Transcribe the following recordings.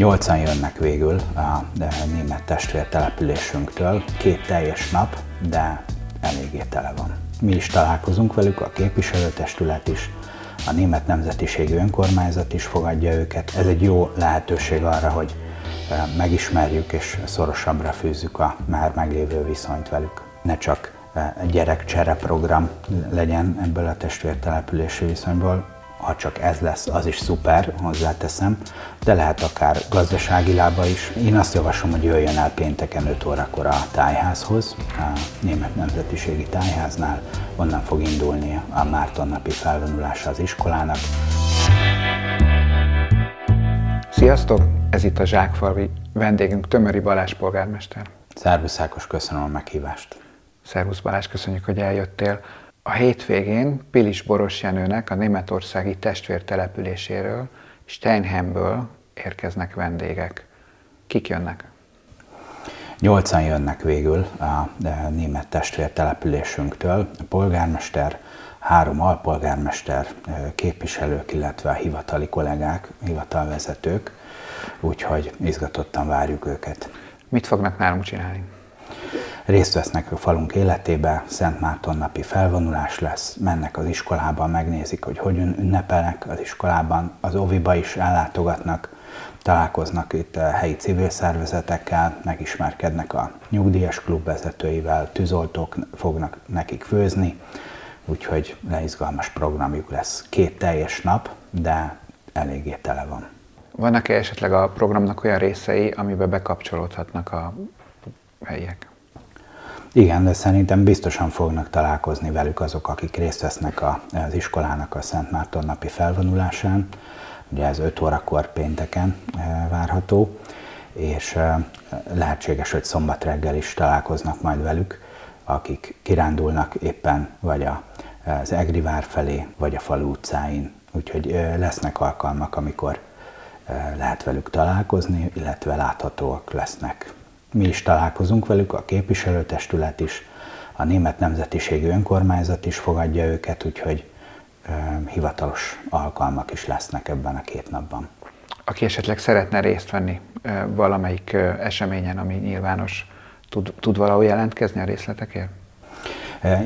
Nyolcan jönnek végül a német testvértelepülésünktől, két teljes nap, de eléggé tele van. Mi is találkozunk velük, a képviselőtestület is, a német nemzetiségű önkormányzat is fogadja őket. Ez egy jó lehetőség arra, hogy megismerjük és szorosabbra fűzzük a már meglévő viszonyt velük. Ne csak gyerekcsere program legyen ebből a testvértelepülési viszonyból, ha csak ez lesz, az is szuper, hozzáteszem, de lehet akár gazdasági lába is. Én azt javaslom, hogy jöjjön el pénteken 5 órakor a tájházhoz, a Német Nemzetiségi Tájháznál, onnan fog indulni a Márton napi felvonulása az iskolának. Sziasztok! Ez itt a Zsákfalvi. Vendégünk Tömöri Balázs polgármester. Szervusz Ákos, köszönöm a meghívást. Szervusz Balázs, köszönjük, hogy eljöttél. A hétvégén Pilis Boros Jenőnek a németországi testvértelepüléséről, Steinheimből érkeznek vendégek. Kik jönnek? Nyolcan jönnek végül a német testvértelepülésünktől. A polgármester, három alpolgármester, képviselők, illetve a hivatali kollégák, hivatalvezetők, úgyhogy izgatottan várjuk őket. Mit fognak nálunk csinálni? Részt vesznek a falunk életébe, Szent Márton napi felvonulás lesz, mennek az iskolába, megnézik, hogy hogyan ünnepelnek az iskolában, az oviba is ellátogatnak, találkoznak itt a helyi civil szervezetekkel, megismerkednek a nyugdíjas klub vezetőivel, tűzoltók fognak nekik főzni, úgyhogy leizgalmas programjuk lesz. Két teljes nap, de eléggé tele van. Vannak-e esetleg a programnak olyan részei, amiben bekapcsolódhatnak a helyiek? Igen, de szerintem biztosan fognak találkozni velük azok, akik részt vesznek az iskolának a Szent Márton napi felvonulásán. Ugye ez 5 órakor pénteken e, várható, és e, lehetséges, hogy szombat reggel is találkoznak majd velük, akik kirándulnak éppen vagy az Egri vár felé, vagy a falu utcáin. Úgyhogy e, lesznek alkalmak, amikor lehet velük találkozni, illetve láthatóak lesznek mi is találkozunk velük, a képviselőtestület is, a német nemzetiségű önkormányzat is fogadja őket, úgyhogy ö, hivatalos alkalmak is lesznek ebben a két napban. Aki esetleg szeretne részt venni ö, valamelyik ö, eseményen, ami nyilvános, tud, tud valahol jelentkezni a részletekért?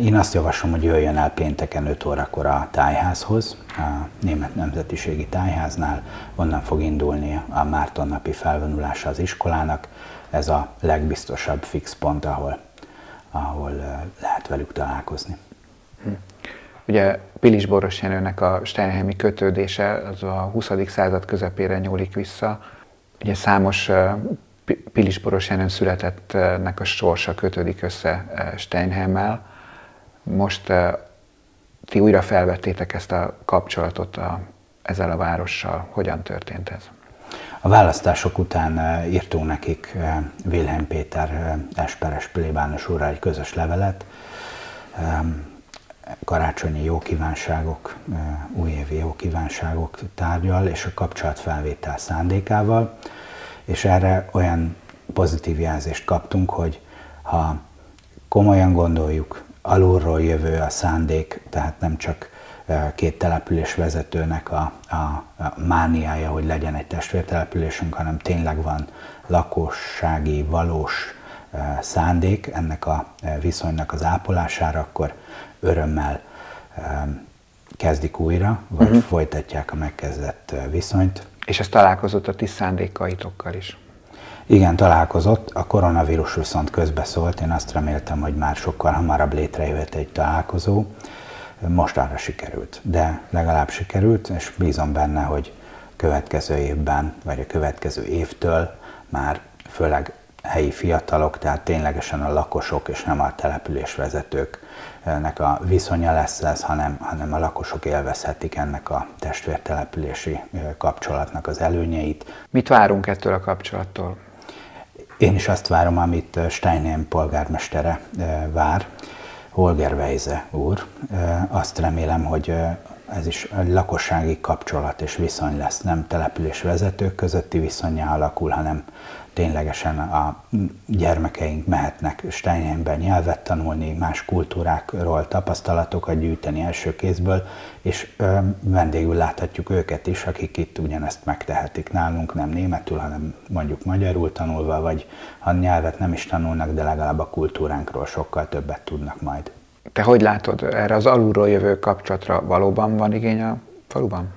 Én azt javaslom, hogy jöjjön el pénteken 5 órakor a tájházhoz, a Német Nemzetiségi Tájháznál, onnan fog indulni a Márton napi felvonulása az iskolának, ez a legbiztosabb fix pont, ahol, ahol lehet velük találkozni. Hm. Ugye Pilis Boros Jenőnek a Steinheimi kötődése az a 20. század közepére nyúlik vissza. Ugye számos Pilis Boros Jenőn születettnek a sorsa kötődik össze Steinheimmel. Most ti újra felvettétek ezt a kapcsolatot a, ezzel a várossal. Hogyan történt ez? A választások után eh, írtunk nekik eh, Wilhelm Péter eh, Esperes plébános úrral egy közös levelet, karácsonyi jó kívánságok, újévi jó kívánságok tárgyal és a kapcsolatfelvétel szándékával, és erre olyan pozitív jelzést kaptunk, hogy ha komolyan gondoljuk, alulról jövő a szándék, tehát nem csak két település vezetőnek a, a, a mániája, hogy legyen egy testvértelepülésünk, hanem tényleg van lakossági, valós szándék ennek a viszonynak az ápolására, akkor örömmel kezdik újra, vagy uh-huh. folytatják a megkezdett viszonyt. És ez találkozott a ti szándékaitokkal is? Igen, találkozott. A koronavírus viszont közbeszólt. Én azt reméltem, hogy már sokkal hamarabb létrejöhet egy találkozó mostanra sikerült, de legalább sikerült, és bízom benne, hogy következő évben, vagy a következő évtől már főleg helyi fiatalok, tehát ténylegesen a lakosok és nem a településvezetőknek a viszonya lesz ez, hanem, hanem a lakosok élvezhetik ennek a testvértelepülési kapcsolatnak az előnyeit. Mit várunk ettől a kapcsolattól? Én is azt várom, amit Steinem polgármestere vár, Holger Weise úr. Azt remélem, hogy ez is egy lakossági kapcsolat és viszony lesz, nem település vezetők közötti viszonya alakul, hanem ténylegesen a gyermekeink mehetnek Steinheimben nyelvet tanulni, más kultúrákról tapasztalatokat gyűjteni első kézből, és ö, vendégül láthatjuk őket is, akik itt ugyanezt megtehetik nálunk, nem németül, hanem mondjuk magyarul tanulva, vagy ha nyelvet nem is tanulnak, de legalább a kultúránkról sokkal többet tudnak majd. Te hogy látod, erre az alulról jövő kapcsolatra valóban van igény a faluban?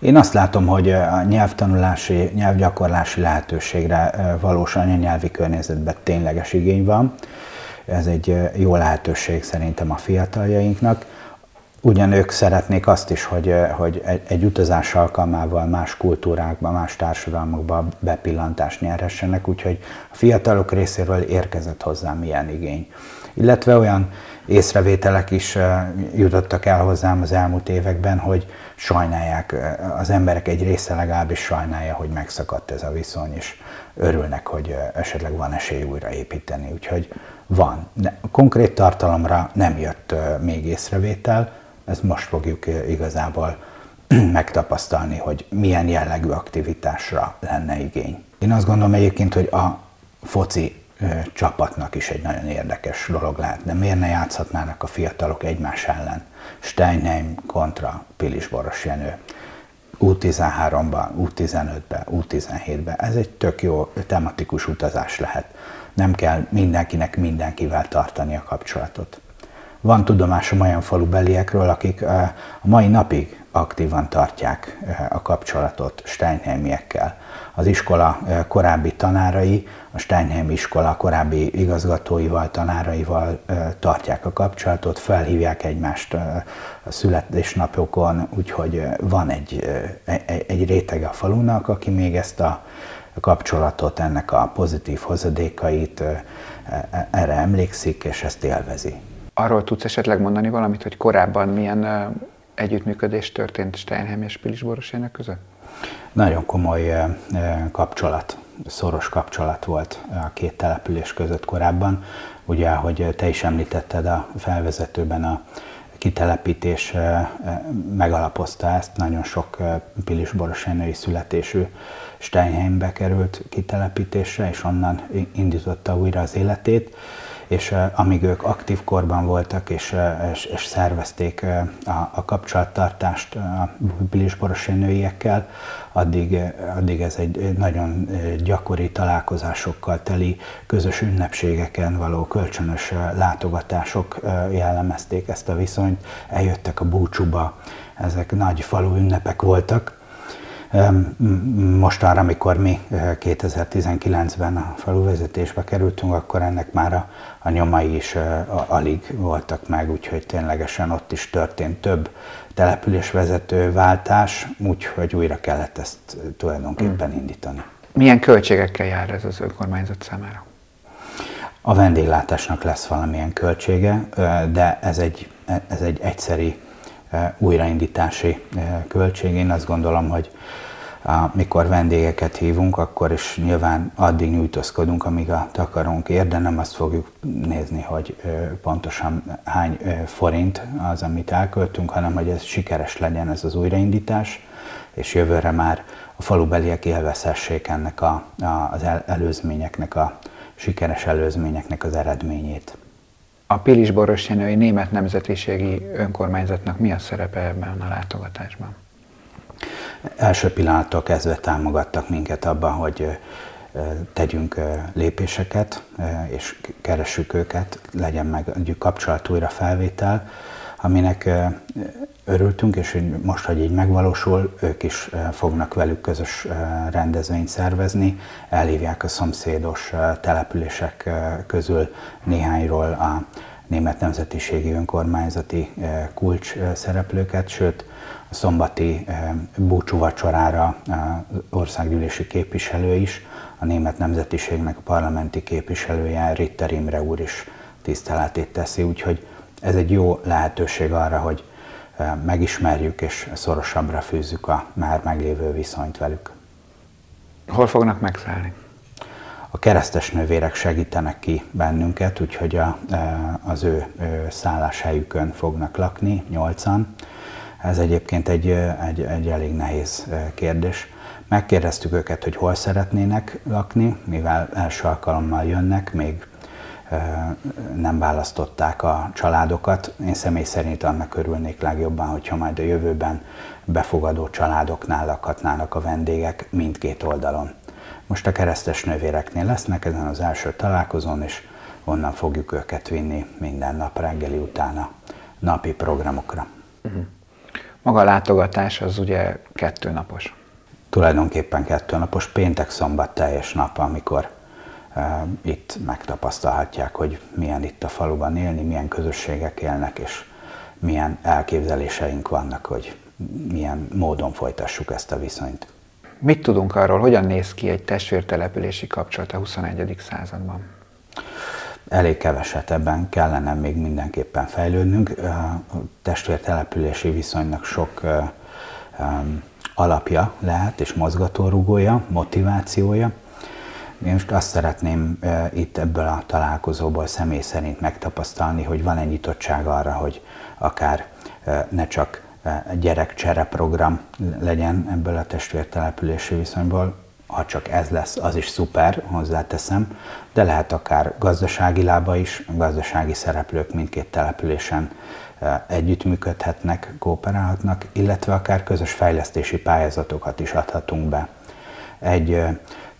Én azt látom, hogy a nyelvtanulási, nyelvgyakorlási lehetőségre valós anyanyelvi környezetben tényleges igény van. Ez egy jó lehetőség szerintem a fiataljainknak. Ugyan ők szeretnék azt is, hogy, hogy egy, egy utazás alkalmával más kultúrákba, más társadalmakba bepillantást nyerhessenek, úgyhogy a fiatalok részéről érkezett hozzám ilyen igény. Illetve olyan észrevételek is jutottak el hozzám az elmúlt években, hogy sajnálják, az emberek egy része legalábbis sajnálja, hogy megszakadt ez a viszony, és örülnek, hogy esetleg van esély újra építeni. Úgyhogy van. Konkrét tartalomra nem jött még észrevétel, ezt most fogjuk igazából megtapasztalni, hogy milyen jellegű aktivitásra lenne igény. Én azt gondolom egyébként, hogy a foci csapatnak is egy nagyon érdekes dolog lehet. De miért ne játszhatnának a fiatalok egymás ellen? Steinheim kontra Pilisboros Jenő. U13-ban, U15-ben, U17-ben. Ez egy tök jó tematikus utazás lehet. Nem kell mindenkinek mindenkivel tartani a kapcsolatot. Van tudomásom olyan falubeliekről, akik a mai napig aktívan tartják a kapcsolatot Steinheimiekkel. Az iskola korábbi tanárai, a Steinheim iskola korábbi igazgatóival, tanáraival tartják a kapcsolatot, felhívják egymást a születésnapokon, úgyhogy van egy, egy, egy rétege a falunak, aki még ezt a kapcsolatot, ennek a pozitív hozadékait erre emlékszik, és ezt élvezi. Arról tudsz esetleg mondani valamit, hogy korábban milyen együttműködés történt Steinheim és Pilisborosének között? Nagyon komoly kapcsolat, szoros kapcsolat volt a két település között korábban. Ugye, ahogy te is említetted a felvezetőben, a kitelepítés megalapozta ezt, nagyon sok pilisborosénői születésű Steinheimbe került kitelepítésre, és onnan indította újra az életét és amíg ők aktív korban voltak, és, és, és szervezték a, a kapcsolattartást a bilisborosi nőiekkel, addig, addig ez egy nagyon gyakori találkozásokkal teli, közös ünnepségeken való kölcsönös látogatások jellemezték ezt a viszonyt, eljöttek a búcsúba, ezek nagy falu ünnepek voltak, most arra, amikor mi 2019-ben a faluvezetésbe kerültünk, akkor ennek már a, a nyomai is alig voltak meg, úgyhogy ténylegesen ott is történt több településvezető váltás, úgyhogy újra kellett ezt tulajdonképpen hmm. indítani. Milyen költségekkel jár ez az önkormányzat számára? A vendéglátásnak lesz valamilyen költsége, de ez egy, ez egy egyszeri újraindítási költség. Én azt gondolom, hogy mikor vendégeket hívunk, akkor is nyilván addig nyújtózkodunk, amíg a takarónk ér, de nem azt fogjuk nézni, hogy pontosan hány forint az, amit elköltünk, hanem hogy ez sikeres legyen ez az újraindítás, és jövőre már a falubeliek élvezhessék ennek a, a, az előzményeknek, a sikeres előzményeknek az eredményét. A Pilis-Borosjenői Német Nemzetiségi Önkormányzatnak mi a szerepe ebben a látogatásban? Első pillanattól kezdve támogattak minket abban, hogy tegyünk lépéseket, és keressük őket, legyen meg kapcsolat újra felvétel, aminek örültünk, és most, hogy így megvalósul, ők is fognak velük közös rendezvényt szervezni, elhívják a szomszédos települések közül néhányról a német nemzetiségi önkormányzati kulcs szereplőket, sőt, a szombati búcsúvacsorára országgyűlési képviselő is, a német nemzetiségnek a parlamenti képviselője, Ritter Imre úr is tiszteletét teszi, úgyhogy ez egy jó lehetőség arra, hogy megismerjük és szorosabbra fűzzük a már meglévő viszonyt velük. Hol fognak megszállni? A keresztes nővérek segítenek ki bennünket, úgyhogy a, az ő szálláshelyükön fognak lakni, nyolcan. Ez egyébként egy, egy, egy elég nehéz kérdés. Megkérdeztük őket, hogy hol szeretnének lakni, mivel első alkalommal jönnek, még nem választották a családokat. Én személy szerint annak örülnék legjobban, hogyha majd a jövőben befogadó családoknál lakhatnának a vendégek mindkét oldalon. Most a keresztes nővéreknél lesznek ezen az első találkozón, és onnan fogjuk őket vinni minden nap reggeli után a napi programokra. Uh-huh. Maga a látogatás az ugye kettő napos? Tulajdonképpen kettő napos, péntek-szombat teljes nap, amikor itt megtapasztalhatják, hogy milyen itt a faluban élni, milyen közösségek élnek, és milyen elképzeléseink vannak, hogy milyen módon folytassuk ezt a viszonyt. Mit tudunk arról, hogyan néz ki egy testvértelepülési kapcsolat a 21. században? Elég keveset ebben kellene még mindenképpen fejlődnünk. A testvértelepülési viszonynak sok alapja lehet, és mozgatórugója, motivációja. Én most azt szeretném itt ebből a találkozóból személy szerint megtapasztalni, hogy van egy nyitottság arra, hogy akár ne csak gyerekcsere program legyen ebből a testvértelepülési viszonyból, ha csak ez lesz, az is szuper, hozzáteszem, de lehet akár gazdasági lába is, gazdasági szereplők mindkét településen együttműködhetnek, kooperálhatnak, illetve akár közös fejlesztési pályázatokat is adhatunk be. Egy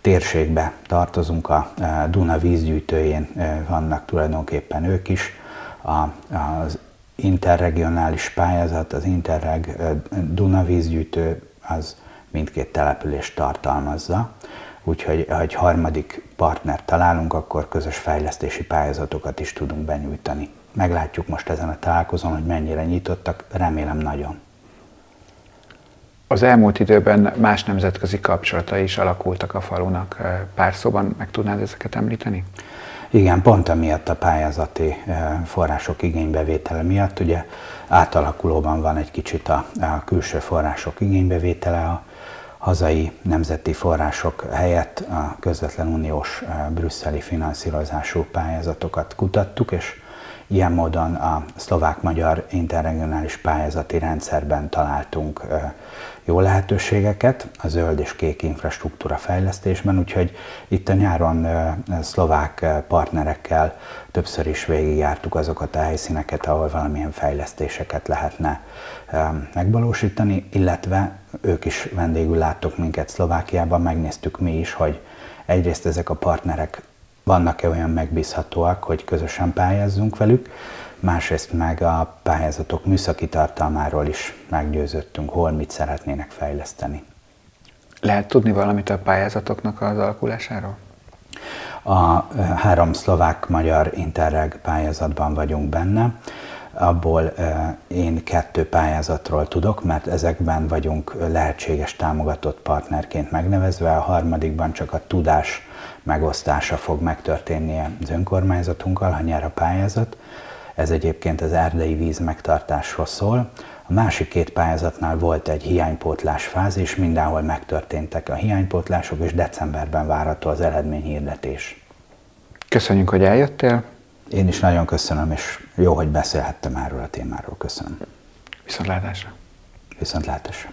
térségbe tartozunk, a Duna vízgyűjtőjén vannak tulajdonképpen ők is, az interregionális pályázat, az Interreg Duna vízgyűjtő, az mindkét települést tartalmazza, úgyhogy ha egy harmadik partner találunk, akkor közös fejlesztési pályázatokat is tudunk benyújtani. Meglátjuk most ezen a találkozón, hogy mennyire nyitottak, remélem nagyon. Az elmúlt időben más nemzetközi kapcsolatai is alakultak a falunak. Pár szóban meg tudnád ezeket említeni? Igen, pont amiatt a pályázati források igénybevétele miatt, ugye átalakulóban van egy kicsit a, a külső források igénybevétele, a hazai nemzeti források helyett a közvetlen uniós brüsszeli finanszírozású pályázatokat kutattuk, és ilyen módon a szlovák-magyar interregionális pályázati rendszerben találtunk jó lehetőségeket a zöld és kék infrastruktúra fejlesztésben, úgyhogy itt a nyáron szlovák partnerekkel többször is végigjártuk azokat a helyszíneket, ahol valamilyen fejlesztéseket lehetne megvalósítani, illetve ők is vendégül láttok minket Szlovákiában, megnéztük mi is, hogy egyrészt ezek a partnerek vannak-e olyan megbízhatóak, hogy közösen pályázzunk velük, másrészt meg a pályázatok műszaki tartalmáról is meggyőződtünk, hol mit szeretnének fejleszteni. Lehet tudni valamit a pályázatoknak az alakulásáról? A három szlovák-magyar Interreg pályázatban vagyunk benne, abból én kettő pályázatról tudok, mert ezekben vagyunk lehetséges támogatott partnerként megnevezve, a harmadikban csak a tudás megosztása fog megtörténni az önkormányzatunkkal, ha nyer a pályázat. Ez egyébként az erdei víz megtartásról szól. A másik két pályázatnál volt egy hiánypótlás fázis, mindenhol megtörténtek a hiánypótlások, és decemberben várható az eredményhirdetés. Köszönjük, hogy eljöttél. Én is nagyon köszönöm, és jó, hogy beszélhettem erről a témáról. Köszönöm. Viszontlátásra. Viszontlátásra.